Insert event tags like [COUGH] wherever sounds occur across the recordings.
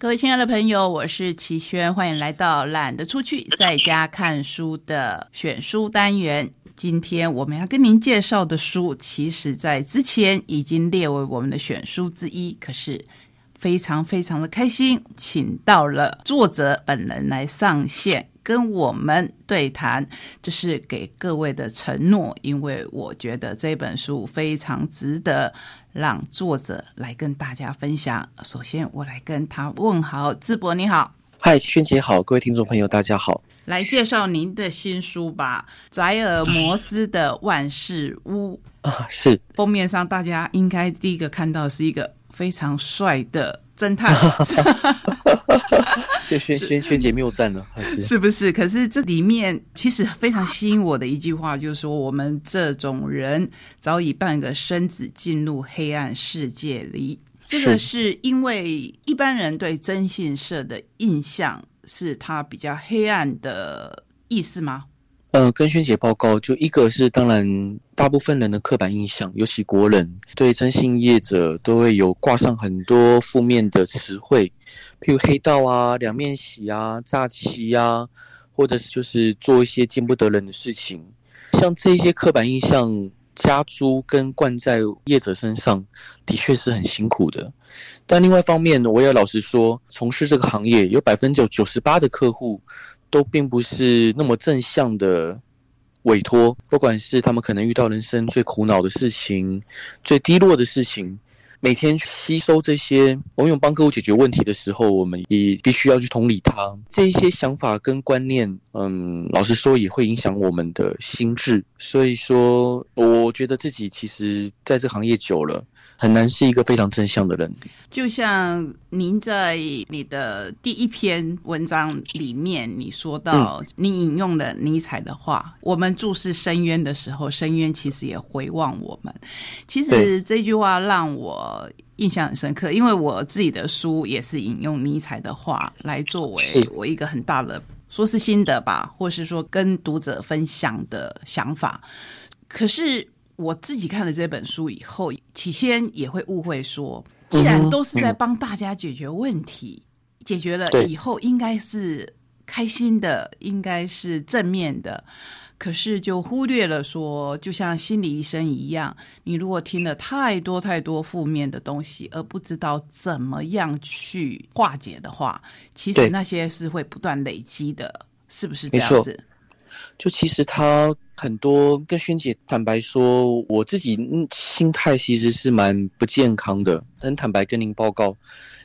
各位亲爱的朋友，我是齐轩，欢迎来到懒得出去，在家看书的选书单元。今天我们要跟您介绍的书，其实在之前已经列为我们的选书之一，可是非常非常的开心，请到了作者本人来上线。跟我们对谈，这是给各位的承诺，因为我觉得这本书非常值得让作者来跟大家分享。首先，我来跟他问好，智博你好，嗨，轩姐好，各位听众朋友大家好，来介绍您的新书吧，《宅尔摩斯的万事屋》啊，是封面上大家应该第一个看到是一个非常帅的。侦探，宣宣宣姐谬赞了，是不是？可是这里面其实非常吸引我的一句话，就是说我们这种人早已半个身子进入黑暗世界里。这个是因为一般人对征信社的印象是它比较黑暗的意思吗？呃，跟萱姐报告，就一个是当然，大部分人的刻板印象，尤其国人对征信业者都会有挂上很多负面的词汇，譬如黑道啊、两面洗啊、诈欺啊，或者是就是做一些见不得人的事情。像这些刻板印象加诸跟灌在业者身上，的确是很辛苦的。但另外一方面，我也老实说，从事这个行业，有百分之九十八的客户。都并不是那么正向的委托，不管是他们可能遇到人生最苦恼的事情、最低落的事情，每天吸收这些，我们帮客户解决问题的时候，我们也必须要去同理他这一些想法跟观念。嗯，老实说，也会影响我们的心智。所以说，我觉得自己其实在这行业久了。很难是一个非常正向的人。就像您在你的第一篇文章里面，你说到你引用了尼采的话：“我们注视深渊的时候，深渊其实也回望我们。”其实这句话让我印象很深刻，因为我自己的书也是引用尼采的话来作为我一个很大的说是心得吧，或是说跟读者分享的想法。可是。我自己看了这本书以后，起先也会误会说，既然都是在帮大家解决问题，解决了以后应该是开心的，应该是正面的，可是就忽略了说，就像心理医生一样，你如果听了太多太多负面的东西，而不知道怎么样去化解的话，其实那些是会不断累积的，是不是这样子？就其实他很多跟萱姐坦白说，我自己心态其实是蛮不健康的。很坦白跟您报告，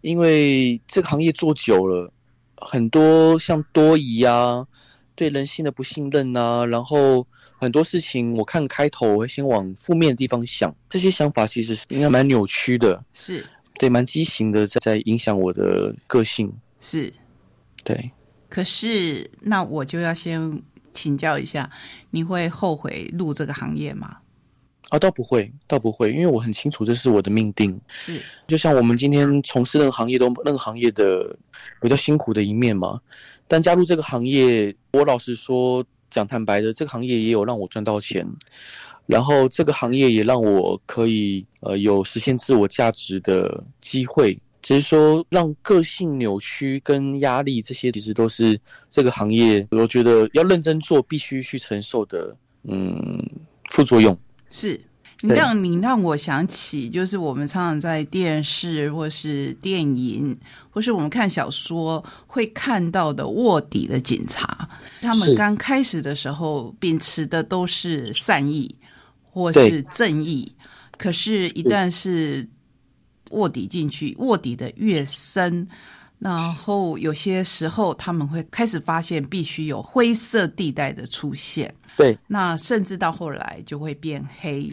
因为这个行业做久了，很多像多疑啊，对人性的不信任啊，然后很多事情，我看开头我会先往负面的地方想，这些想法其实是应该蛮扭曲的，是对蛮畸形的，在在影响我的个性，是对。可是那我就要先。请教一下，你会后悔入这个行业吗？啊，倒不会，倒不会，因为我很清楚这是我的命定。是，就像我们今天从事任何行业都任何行业的比较辛苦的一面嘛。但加入这个行业，我老实说，讲坦白的，这个行业也有让我赚到钱，然后这个行业也让我可以呃有实现自我价值的机会。只是说，让个性扭曲跟压力这些，其实都是这个行业，我觉得要认真做，必须去承受的，嗯，副作用。是。你让你让我想起，就是我们常常在电视或是电影，或是我们看小说会看到的卧底的警察，他们刚开始的时候秉持的都是善意或是正义，可是，一旦是卧底进去，卧底的越深，然后有些时候他们会开始发现，必须有灰色地带的出现。对，那甚至到后来就会变黑。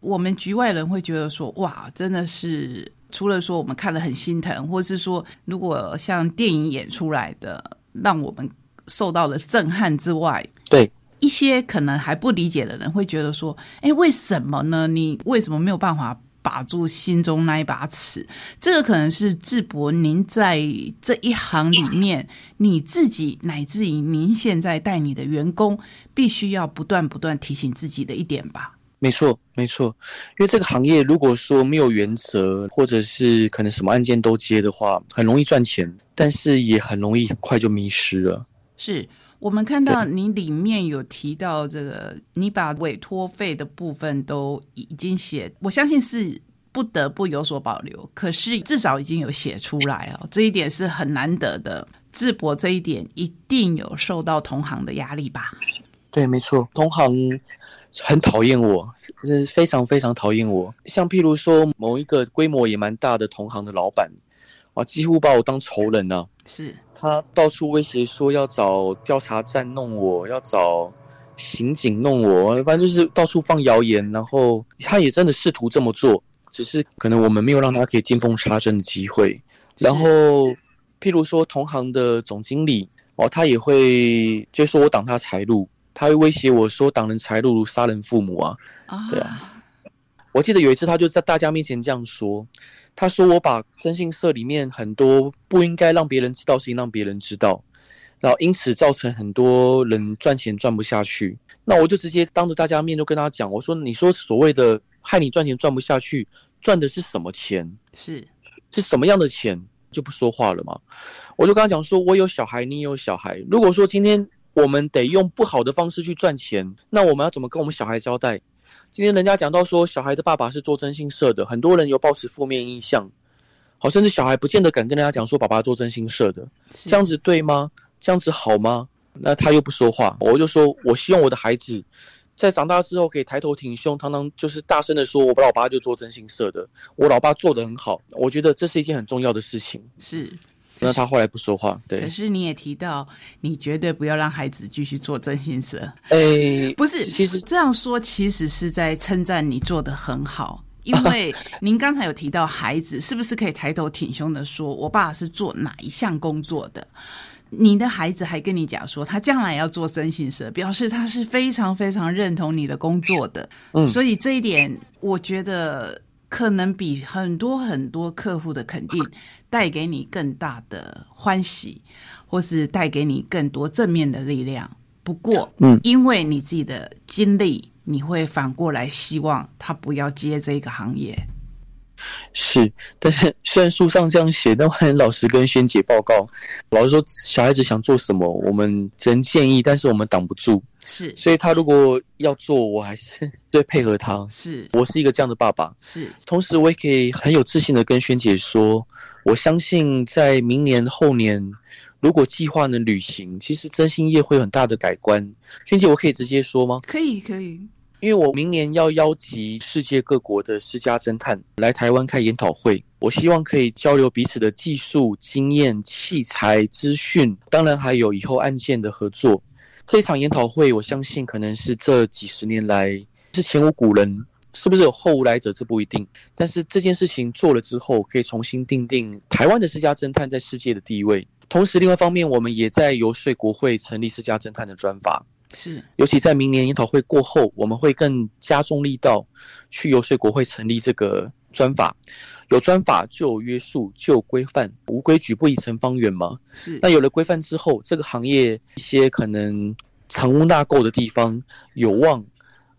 我们局外人会觉得说，哇，真的是除了说我们看了很心疼，或是说如果像电影演出来的，让我们受到了震撼之外，对一些可能还不理解的人会觉得说，哎，为什么呢？你为什么没有办法？把住心中那一把尺，这个可能是智博您在这一行里面，你自己乃至于您现在带你的员工，必须要不断不断提醒自己的一点吧。没错，没错，因为这个行业如果说没有原则，或者是可能什么案件都接的话，很容易赚钱，但是也很容易很快就迷失了。是我们看到你里面有提到这个，你把委托费的部分都已经写，我相信是不得不有所保留，可是至少已经有写出来哦，这一点是很难得的。智博这一点一定有受到同行的压力吧？对，没错，同行很讨厌我，是非常非常讨厌我。像譬如说某一个规模也蛮大的同行的老板，啊，几乎把我当仇人呢。是他到处威胁说要找调查站弄我，要找刑警弄我，反正就是到处放谣言。然后他也真的试图这么做，只是可能我们没有让他可以见缝插针的机会。然后譬如说同行的总经理哦，他也会就说我挡他财路。他会威胁我说：“挡人财路如杀人父母啊！”对啊，我记得有一次他就在大家面前这样说：“他说我把征信社里面很多不应该让别人知道事情让别人知道，然后因此造成很多人赚钱赚不下去。那我就直接当着大家面就跟他讲：我说你说所谓的害你赚钱赚不下去，赚的是什么钱？是是什么样的钱？就不说话了嘛。我就跟他讲说：我有小孩，你有小孩。如果说今天……我们得用不好的方式去赚钱，那我们要怎么跟我们小孩交代？今天人家讲到说，小孩的爸爸是做征信社的，很多人有抱持负面印象，好，甚至小孩不见得敢跟人家讲说爸爸做征信社的，这样子对吗？这样子好吗？那他又不说话，我就说，我希望我的孩子在长大之后可以抬头挺胸，堂堂就是大声的说，我老爸就做征信社的，我老爸做的很好，我觉得这是一件很重要的事情。是。那他后来不说话，对。可是你也提到，你绝对不要让孩子继续做真心社。哎，不是，其实这样说其实是在称赞你做的很好，因为 [LAUGHS] 您刚才有提到孩子是不是可以抬头挺胸的说，我爸是做哪一项工作的？你的孩子还跟你讲说，他将来要做征信社，表示他是非常非常认同你的工作的。嗯，所以这一点，我觉得。可能比很多很多客户的肯定带给你更大的欢喜，或是带给你更多正面的力量。不过，嗯，因为你自己的经历，你会反过来希望他不要接这个行业。是，但是虽然书上这样写，但我老师跟萱姐报告，老师说小孩子想做什么，我们只能建议，但是我们挡不住。是，所以他如果要做，我还是 [LAUGHS] 最配合他。是我是一个这样的爸爸。是，同时我也可以很有自信的跟萱姐说，我相信在明年后年，如果计划能履行，其实真心业会有很大的改观。萱姐，我可以直接说吗？可以，可以。因为我明年要邀集世界各国的私家侦探来台湾开研讨会，我希望可以交流彼此的技术、经验、器材、资讯，当然还有以后案件的合作。这场研讨会，我相信可能是这几十年来是前无古人，是不是有后无来者，这不一定。但是这件事情做了之后，可以重新定定台湾的私家侦探在世界的地位。同时，另外一方面，我们也在游说国会成立私家侦探的专法。是，尤其在明年研讨会过后，我们会更加重力道去游说国会成立这个专法。有专法就有约束，就有规范。无规矩不以成方圆嘛。是。那有了规范之后，这个行业一些可能藏污纳垢的地方，有望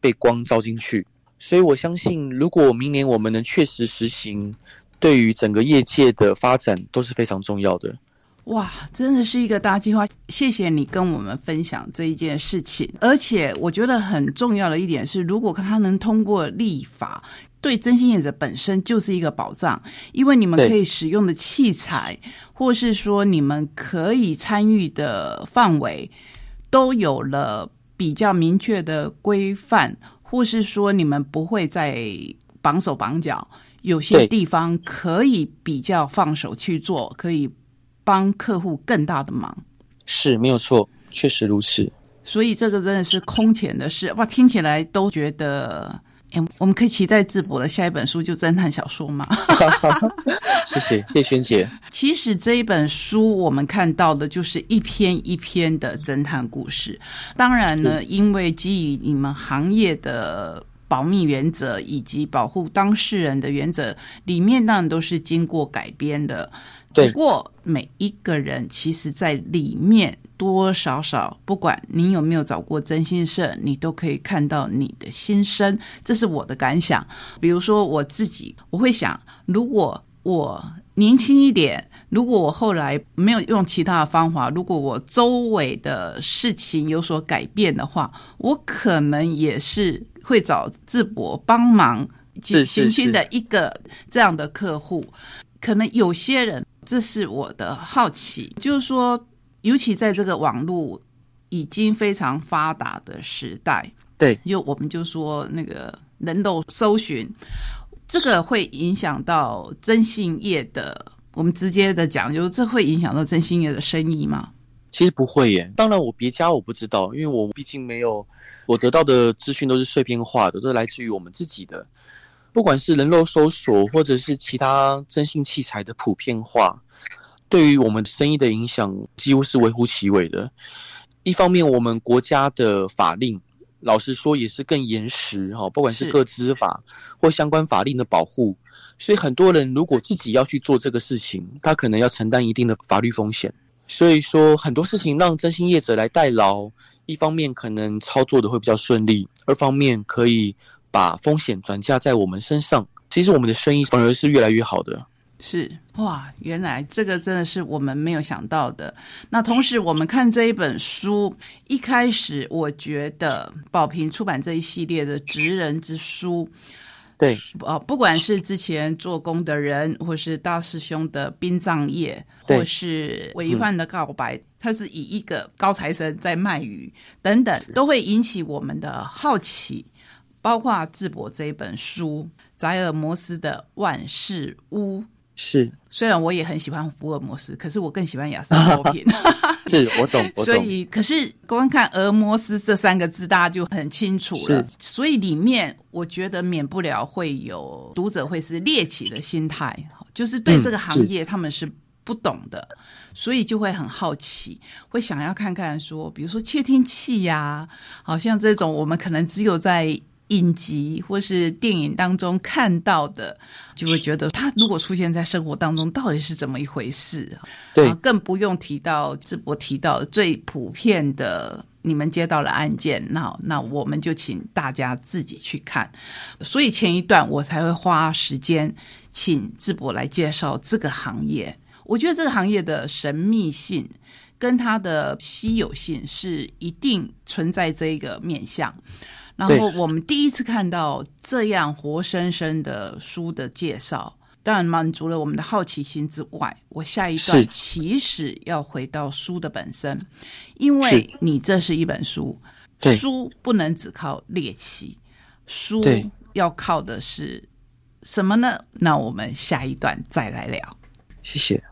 被光照进去。所以我相信，如果明年我们能确实实行，对于整个业界的发展都是非常重要的。哇，真的是一个大计划！谢谢你跟我们分享这一件事情。而且我觉得很重要的一点是，如果它能通过立法。对真心业者本身就是一个保障，因为你们可以使用的器材，或是说你们可以参与的范围，都有了比较明确的规范，或是说你们不会再绑手绑脚，有些地方可以比较放手去做，可以帮客户更大的忙。是没有错，确实如此。所以这个真的是空前的事哇，听起来都觉得。哎，我们可以期待智博的下一本书就侦探小说吗？[LAUGHS] [LAUGHS] 谢谢叶萱姐。其实这一本书我们看到的就是一篇一篇的侦探故事。当然呢，因为基于你们行业的保密原则以及保护当事人的原则，里面当然都是经过改编的。对不过每一个人其实，在里面多多少少，不管你有没有找过真心社，你都可以看到你的心声。这是我的感想。比如说我自己，我会想，如果我年轻一点，如果我后来没有用其他的方法，如果我周围的事情有所改变的话，我可能也是会找智博帮忙是是行星是的一个这样的客户。可能有些人，这是我的好奇，就是说，尤其在这个网络已经非常发达的时代，对，就我们就说那个人肉搜寻，这个会影响到征信业的。我们直接的讲，就是这会影响到征信业的生意吗？其实不会耶。当然，我别家我不知道，因为我毕竟没有，我得到的资讯都是碎片化的，都是来自于我们自己的。不管是人肉搜索，或者是其他征信器材的普遍化，对于我们生意的影响几乎是微乎其微的。一方面，我们国家的法令，老实说也是更严实哈，不管是是各资法或相关法令的保护，所以很多人如果自己要去做这个事情，他可能要承担一定的法律风险。所以说很多事情让征信业者来代劳，一方面可能操作的会比较顺利，二方面可以把风险转嫁在我们身上。其实我们的生意反而是越来越好的。是哇，原来这个真的是我们没有想到的。那同时，我们看这一本书，一开始我觉得宝平出版这一系列的职人之书，对，啊，不管是之前做工的人，或是大师兄的殡葬业，或是违犯的告白，他是以一个高材生在卖鱼等等，都会引起我们的好奇。包括智博这一本书《宅尔摩斯的万事屋》，是虽然我也很喜欢福尔摩斯，可是我更喜欢亚瑟·波平。是，我懂，[LAUGHS] 我懂。所以，可是光看“俄摩斯”这三个字，大家就很清楚了。所以里面，我觉得免不了会有读者会是猎奇的心态，就是对嗯这个行业他们是不懂的，所以就会很好奇，会想要看看说，比如说窃听器呀、好像这种我们可能只有在。影集或是电影当中看到的，就会觉得他如果出现在生活当中，到底是怎么一回事？对啊，更不用提到智博提到的最普遍的，你们接到了案件，那那我们就请大家自己去看。所以前一段我才会花时间请智博来介绍这个行业。我觉得这个行业的神秘性跟它的稀有性是一定存在这一个面向。然后我们第一次看到这样活生生的书的介绍，当然满足了我们的好奇心之外，我下一段其实要回到书的本身，因为你这是一本书，书不能只靠猎奇，书要靠的是什么呢？那我们下一段再来聊。谢谢。